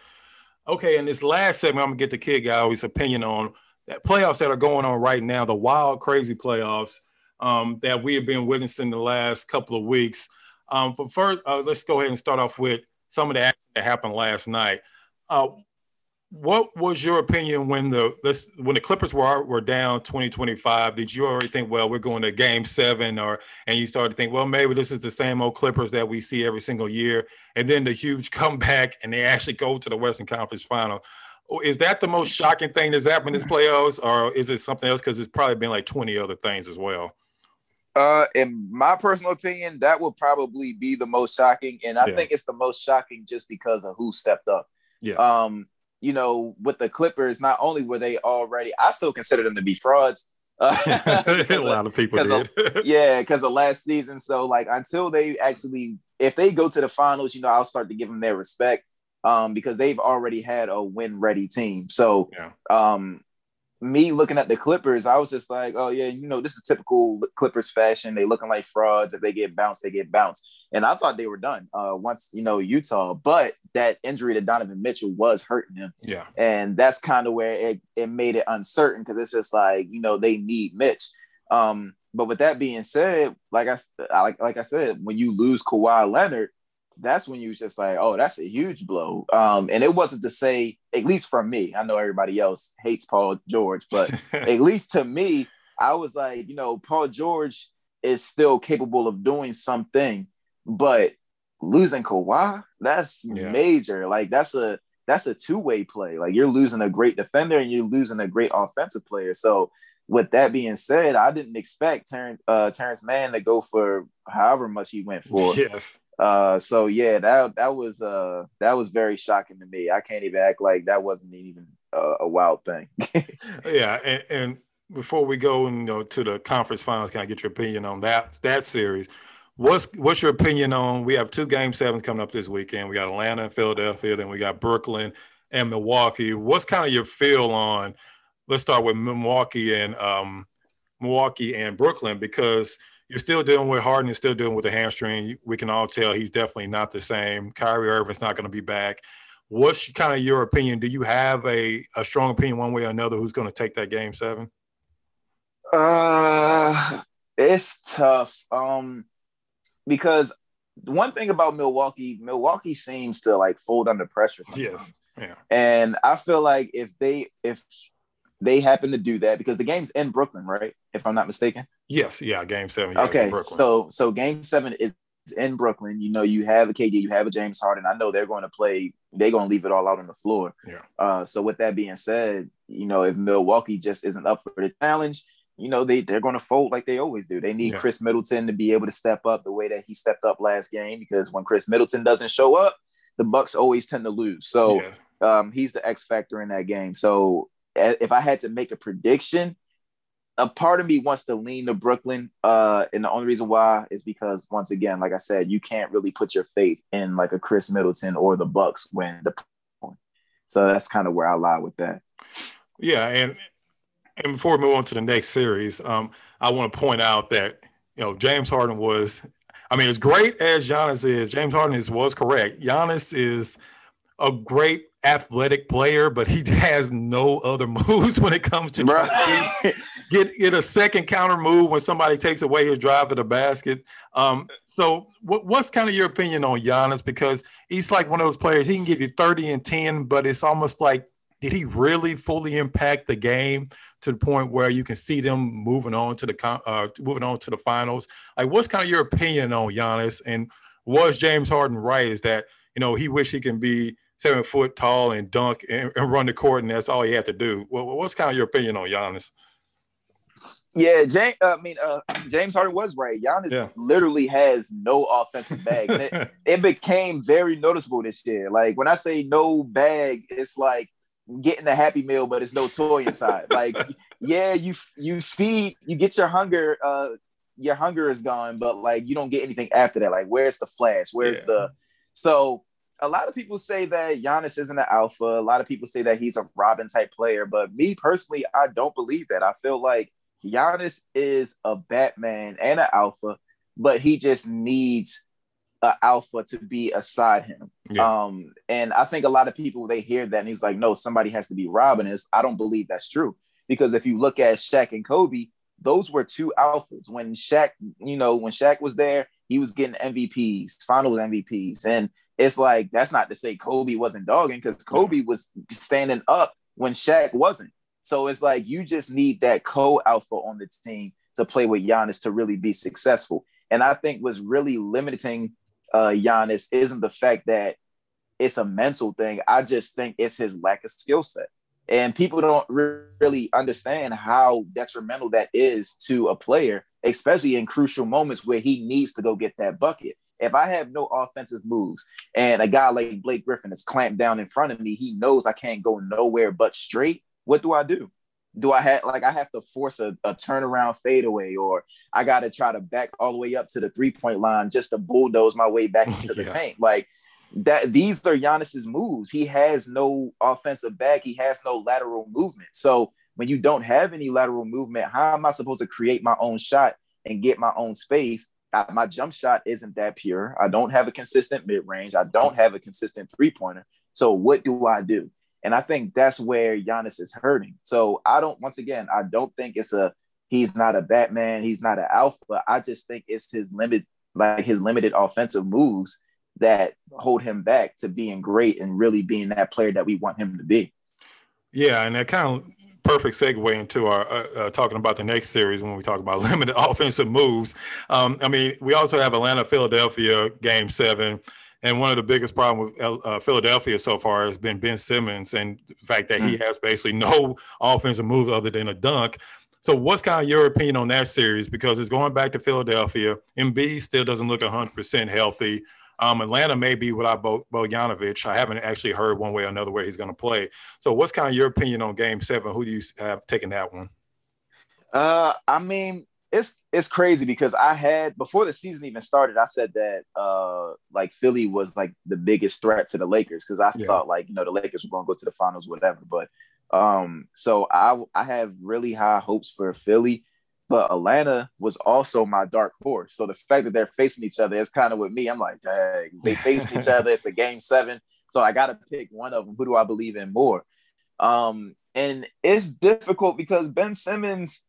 Okay, in this last segment, I'm gonna get the Kid Gowie's opinion on that playoffs that are going on right now, the wild, crazy playoffs um, that we have been witnessing the last couple of weeks. Um, but first, uh, let's go ahead and start off with some of the action that happened last night. Uh, what was your opinion when the this, when the Clippers were were down 2025? Did you already think, well, we're going to Game Seven, or and you started to think, well, maybe this is the same old Clippers that we see every single year, and then the huge comeback, and they actually go to the Western Conference Final. Is that the most shocking thing that's happened in this playoffs, or is it something else? Because it's probably been like 20 other things as well. Uh, in my personal opinion, that would probably be the most shocking, and I yeah. think it's the most shocking just because of who stepped up. Yeah. Um, you know, with the Clippers, not only were they already, I still consider them to be frauds. Uh, a lot of people did. Of, yeah, because of last season. So, like, until they actually, if they go to the finals, you know, I'll start to give them their respect um, because they've already had a win ready team. So, yeah. um, me looking at the Clippers, I was just like, oh yeah, you know, this is typical Clippers fashion. They looking like frauds. If they get bounced, they get bounced. And I thought they were done uh, once, you know, Utah. But that injury to Donovan Mitchell was hurting him. Yeah. And that's kind of where it, it made it uncertain because it's just like, you know, they need Mitch. Um, but with that being said, like I like like I said, when you lose Kawhi Leonard, that's when you was just like, oh, that's a huge blow. Um, and it wasn't to say, at least for me, I know everybody else hates Paul George, but at least to me, I was like, you know, Paul George is still capable of doing something, but losing Kawhi, that's yeah. major. Like that's a that's a two-way play. Like you're losing a great defender and you're losing a great offensive player. So with that being said, I didn't expect Terrence, uh, Terrence Mann to go for however much he went for. Yes. Uh, so yeah, that that was uh that was very shocking to me. I can't even act like that wasn't even a, a wild thing. yeah, and, and, before we go you know, to the conference finals, can I get your opinion on that that series? What's what's your opinion on? We have two game sevens coming up this weekend. We got Atlanta and Philadelphia, then we got Brooklyn and Milwaukee. What's kind of your feel on? Let's start with Milwaukee and um, Milwaukee and Brooklyn because you're still dealing with Harden. You're still dealing with the hamstring. We can all tell he's definitely not the same. Kyrie Irving's not going to be back. What's kind of your opinion? Do you have a, a strong opinion one way or another who's going to take that game seven? Uh, it's tough. Um, because one thing about Milwaukee, Milwaukee seems to like fold under pressure. Sometimes. Yeah. Yeah. And I feel like if they if they happen to do that because the game's in Brooklyn, right? If I'm not mistaken. Yes, yeah, game seven. Yes, okay, so so game seven is in Brooklyn. You know, you have a KD, you have a James Harden. I know they're going to play. They're going to leave it all out on the floor. Yeah. Uh, so with that being said, you know, if Milwaukee just isn't up for the challenge, you know, they they're going to fold like they always do. They need yeah. Khris Middleton to be able to step up the way that he stepped up last game because when Khris Middleton doesn't show up, the Bucks always tend to lose. So yeah. um, he's the X factor in that game. So if I had to make a prediction, a part of me wants to lean to Brooklyn. Uh, and the only reason why is because once again, like I said, you can't really put your faith in like a Khris Middleton or the Bucks when the point. so that's kind of where I lie with that. Yeah, and and before we move on to the next series, um, I want to point out that you know James Harden was, I mean, as great as Giannis is, James Harden is was correct. Giannis is a great athletic player, but he has no other moves when it comes to right. get get a second counter move when somebody takes away his drive to the basket. Um, so, what, what's kind of your opinion on Giannis? Because he's like one of those players. He can give you thirty and ten, but it's almost like did he really fully impact the game to the point where you can see them moving on to the uh, moving on to the finals? Like, what's kind of your opinion on Giannis? And was James Harden right? Is that you know he wish he can be seven foot tall and dunk and, and, run the court, and that's all he had to do. Well, what's kind of your opinion on Giannis? Yeah, James. Uh, I mean, uh, James Harden was right. Giannis yeah. literally has no offensive bag. it, it, became very noticeable this year. Like when I say no bag, it's like getting a Happy Meal, but it's no toy inside. like, yeah, you you feed, you get your hunger. Uh, your hunger is gone, but like you don't get anything after that. Like, where's the flash? Where's yeah. the so a lot of people say that Giannis isn't an alpha. A lot of people say that he's a Robin type player, but me personally, I don't believe that. I feel like Giannis is a Batman and an alpha, but he just needs an alpha to be aside him. Yeah. Um, and I think a lot of people they hear that and he's like, no, somebody has to be Robin. Is I don't believe that's true because if you look at Shaq and Kobe, those were two alphas. When Shaq, you know, when Shaq was there, he was getting MVPs, finals MVPs, and it's like that's not to say Kobe wasn't dogging because Kobe was standing up when Shaq wasn't. So it's like you just need that co-alpha on the team to play with Giannis to really be successful. And I think was really limiting uh, Giannis isn't the fact that it's a mental thing. I just think it's his lack of skill set. And people don't really understand how detrimental that is to a player, especially in crucial moments where he needs to go get that bucket. If I have no offensive moves and a guy like Blake Griffin is clamped down in front of me, he knows I can't go nowhere but straight. What do I do? Do I have like I have to force a, a turnaround fadeaway, or I got to try to back all the way up to the three point line just to bulldoze my way back into the yeah. paint? Like that, these are Giannis's moves. He has no offensive back. He has no lateral movement. So when you don't have any lateral movement, how am I supposed to create my own shot and get my own space I, my jump shot isn't that pure. I don't have a consistent mid range. I don't have a consistent three pointer. So what do I do? And I think that's where Giannis is hurting. So I don't. Once again, I don't think it's a. He's not a Batman. He's not an alpha. I just think it's his limit, like his limited offensive moves that hold him back to being great and really being that player that we want him to be. Yeah, and that kind of perfect segue into our uh, uh, talking about the next series when we talk about limited offensive moves. Um, I mean, we also have Atlanta, Philadelphia, Game Seven, and one of the biggest problems with uh, Philadelphia so far has been Ben Simmons and the fact that mm. he has basically no offensive moves other than a dunk. So, what's kind of your opinion on that series? Because it's going back to Philadelphia. Embiid still doesn't look 100% healthy. Um, Atlanta may be without Bo- Bogdanovich. I haven't actually heard one way or another where he's going to play. So, what's kind of your opinion on Game Seven? Who do you have taken that one? Uh, I mean, it's it's crazy because I had before the season even started, I said that uh like Philly was like the biggest threat to the Lakers because I yeah. thought like you know the Lakers were going to go to the finals, whatever. But um, so I I have really high hopes for Philly. But Atlanta was also my dark horse. So the fact that they're facing each other is kind of with me. I'm like, dang, they facing each other. It's a game seven. So I got to pick one of them. Who do I believe in more? Um, and it's difficult because Ben Simmons,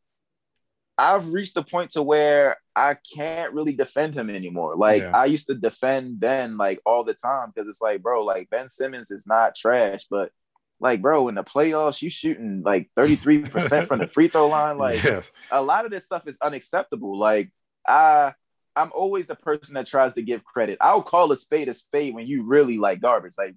I've reached a point to where I can't really defend him anymore. Like yeah. I used to defend Ben like all the time because it's like, bro, like Ben Simmons is not trash, but like, bro, in the playoffs, you shooting like 33% from the free throw line. Like yes. a lot of this stuff is unacceptable. Like, I I'm always the person that tries to give credit. I'll call a spade a spade when you really like garbage. Like,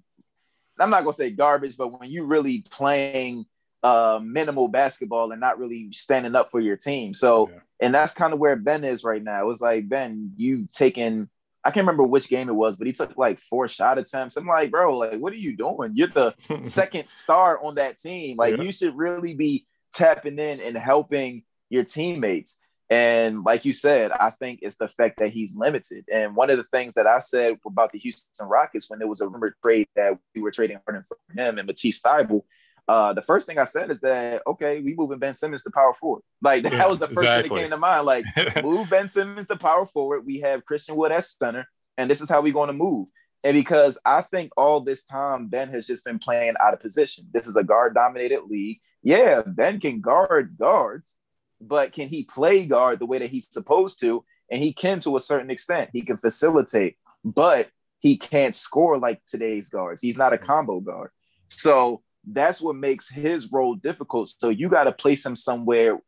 I'm not gonna say garbage, but when you really playing uh minimal basketball and not really standing up for your team. So, yeah. and that's kind of where Ben is right now. It's like Ben, you taking I can't remember which game it was, but he took like four shot attempts. I'm like, bro, like, what are you doing? You're the second star on that team. Like, yeah. you should really be tapping in and helping your teammates. And like you said, I think it's the fact that he's limited. And one of the things that I said about the Houston Rockets when there was a rumored trade that we were trading Harden for him and Matisse Thybulle, uh, the first thing I said is that okay, we moving Ben Simmons to power forward. Like that Yeah, was the first exactly. thing that came to mind. Like move Ben Simmons to power forward. We have Christian Wood as center, and this is how we're going to move. And because I think all this time Ben has just been playing out of position. This is a guard dominated league. Yeah, Ben can guard guards, but can he play guard the way that he's supposed to? And he can to a certain extent. He can facilitate, but he can't score like today's guards. He's not a combo guard. So that's what makes his role difficult. So you got to place him somewhere,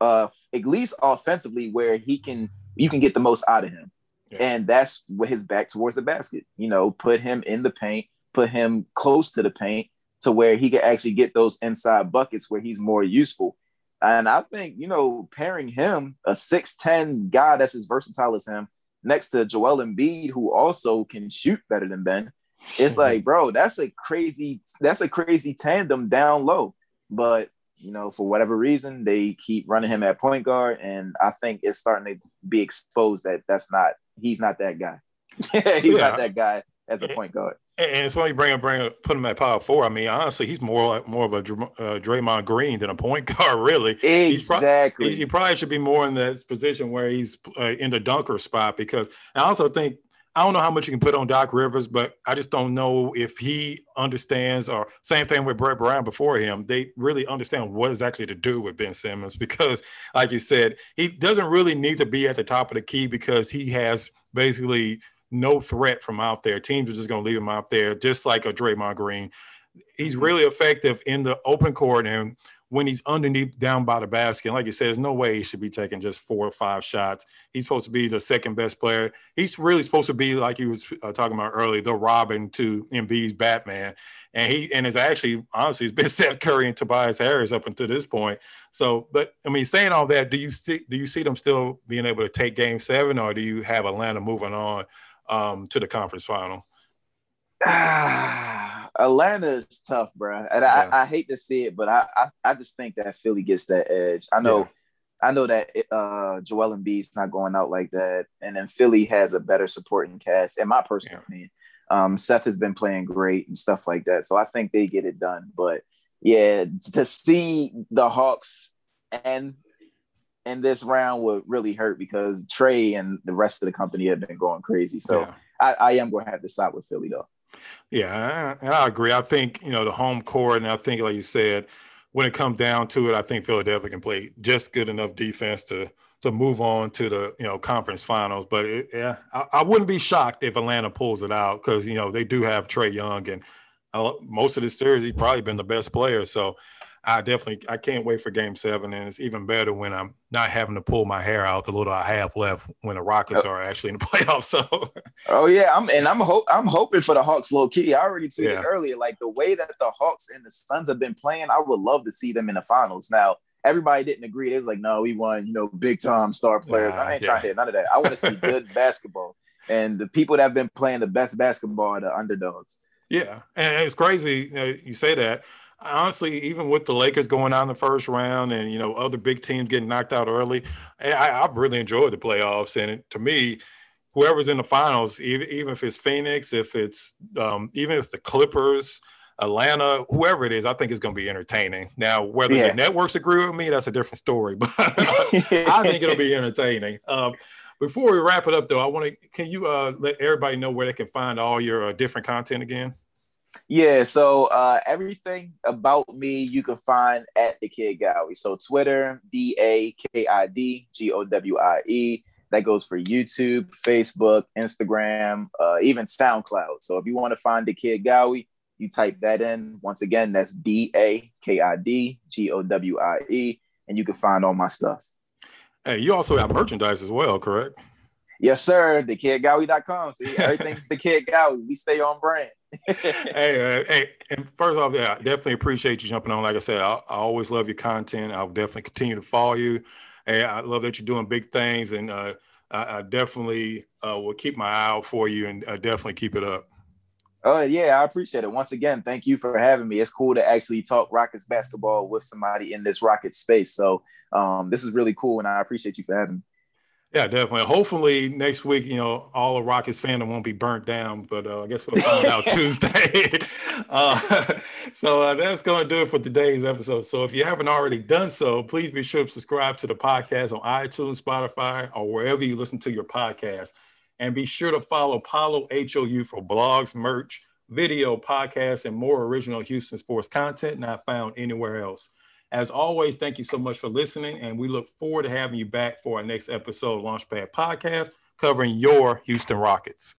uh, at least offensively, where he can you can get the most out of him. Yeah. And that's with his back towards the basket. You know, put him in the paint, put him close to the paint to where he can actually get those inside buckets where he's more useful. And I think, you know, pairing him, a 6'10 guy that's as versatile as him, next to Joel Embiid, who also can shoot better than Ben, it's like, bro, that's a crazy, that's a crazy tandem down low. But you know, for whatever reason, they keep running him at point guard, and I think it's starting to be exposed that that's not he's not that guy. he's Yeah. not that guy as a point guard. And it's when you bring him, bring him, put him at power four. I mean, honestly, he's more like more of a uh, Draymond Green than a point guard, really. He's pro- Exactly. He, he probably should be more in that position where he's uh, in the dunker spot because I also think I don't know how much you can put on Doc Rivers, but I just don't know if he understands or same thing with Brett Brown before him. They really understand what is actually to do with Ben Simmons because, like you said, he doesn't really need to be at the top of the key because he has basically no threat from out there. Teams are just going to leave him out there, just like a Draymond Green. He's mm-hmm. really effective in the open court and when he's underneath down by the basket. And like you said, there's no way he should be taking just four or five shots. He's supposed to be the second best player. He's really supposed to be like he was uh, talking about earlier, the Robin to Embiid's Batman. And he and it's actually honestly it's been Seth Curry and Tobias Harris up until this point. So, but I mean, saying all that, do you see do you see them still being able to take Game Seven, or do you have Atlanta moving on um, to the conference final? Atlanta is tough, bro, and Yeah. I, I hate to see it, but I, I I just think that Philly gets that edge. I know, I know that uh, Joel Embiid's not going out like that, and then Philly has a better supporting cast, in my personal Yeah. opinion. Um, Seth has been playing great and stuff like that, so I think they get it done. But yeah, to see the Hawks and in this round would really hurt because Trae and the rest of the company have been going crazy. So Yeah. I, I am going to have to side with Philly though. Yeah, and I agree. I think you know the home court, and I think, like you said, when it comes down to it, I think Philadelphia can play just good enough defense to to move on to the you know conference finals. But it, yeah, I, I wouldn't be shocked if Atlanta pulls it out because you know they do have Trae Young, and I, most of this series he's probably been the best player. So I definitely I can't wait for Game Seven, and it's even better when I'm not having to pull my hair out the little I have left when the Rockets are actually in the playoffs. So Oh yeah, I'm and I'm hope I'm hoping for the Hawks low key. I already tweeted Yeah. earlier, like the way that the Hawks and the Suns have been playing, I would love to see them in the finals. Now, everybody didn't agree. They was like, no, we won, you know, big time star players. Nah, I ain't yeah. trying to hear none of that. I want to see good basketball. And the people that have been playing the best basketball are the underdogs. Yeah, and it's crazy you, know, you say that. Honestly, even with the Lakers going out in the first round and you know other big teams getting knocked out early, I, I really enjoyed the playoffs. And it, to me, whoever's in the finals, even, even if it's Phoenix, if it's um, even if it's the Clippers, Atlanta, whoever it is, I think it's going to be entertaining. Now, whether Yeah. the networks agree with me, that's a different story. But I think it'll be entertaining. Um, before we wrap it up, though, I want to can you uh, let everybody know where they can find all your uh, different content again? Yeah, so uh, everything about me you can find at the Kid Gowie. So Twitter, D A K I D G O W I E. That goes for YouTube, Facebook, Instagram, uh, even SoundCloud. So if you want to find the Kid Gowie, you type that in. Once again, that's D A K I D G O W I E, and you can find all my stuff. Hey, you also have merchandise as well, correct? Yes, sir. TheKidGowie.com. See, everything's the Kid Gowie. We stay on brand. hey, uh, hey, and first off, yeah, I definitely appreciate you jumping on. Like I said, I, I always love your content. I'll definitely continue to follow you. Hey, I love that you're doing big things, and uh, I, I definitely uh, will keep my eye out for you and uh, definitely keep it up. Oh yeah, I appreciate it. Once again, thank you for having me. It's cool to actually talk Rockets basketball with somebody in this Rocket space. So um, this is really cool, and I appreciate you for having me. Yeah, definitely. Hopefully next week, you know, all the Rockets fandom won't be burnt down, but uh, I guess we'll find out Tuesday. uh, so uh, that's going to do it for today's episode. So if you haven't already done so, please be sure to subscribe to the podcast on iTunes, Spotify, or wherever you listen to your podcast. And be sure to follow Apollo HOU for blogs, merch, video, podcasts, and more original Houston sports content not found anywhere else. As always, thank you so much for listening, and we look forward to having you back for our next episode of Launchpad Podcast covering your Houston Rockets.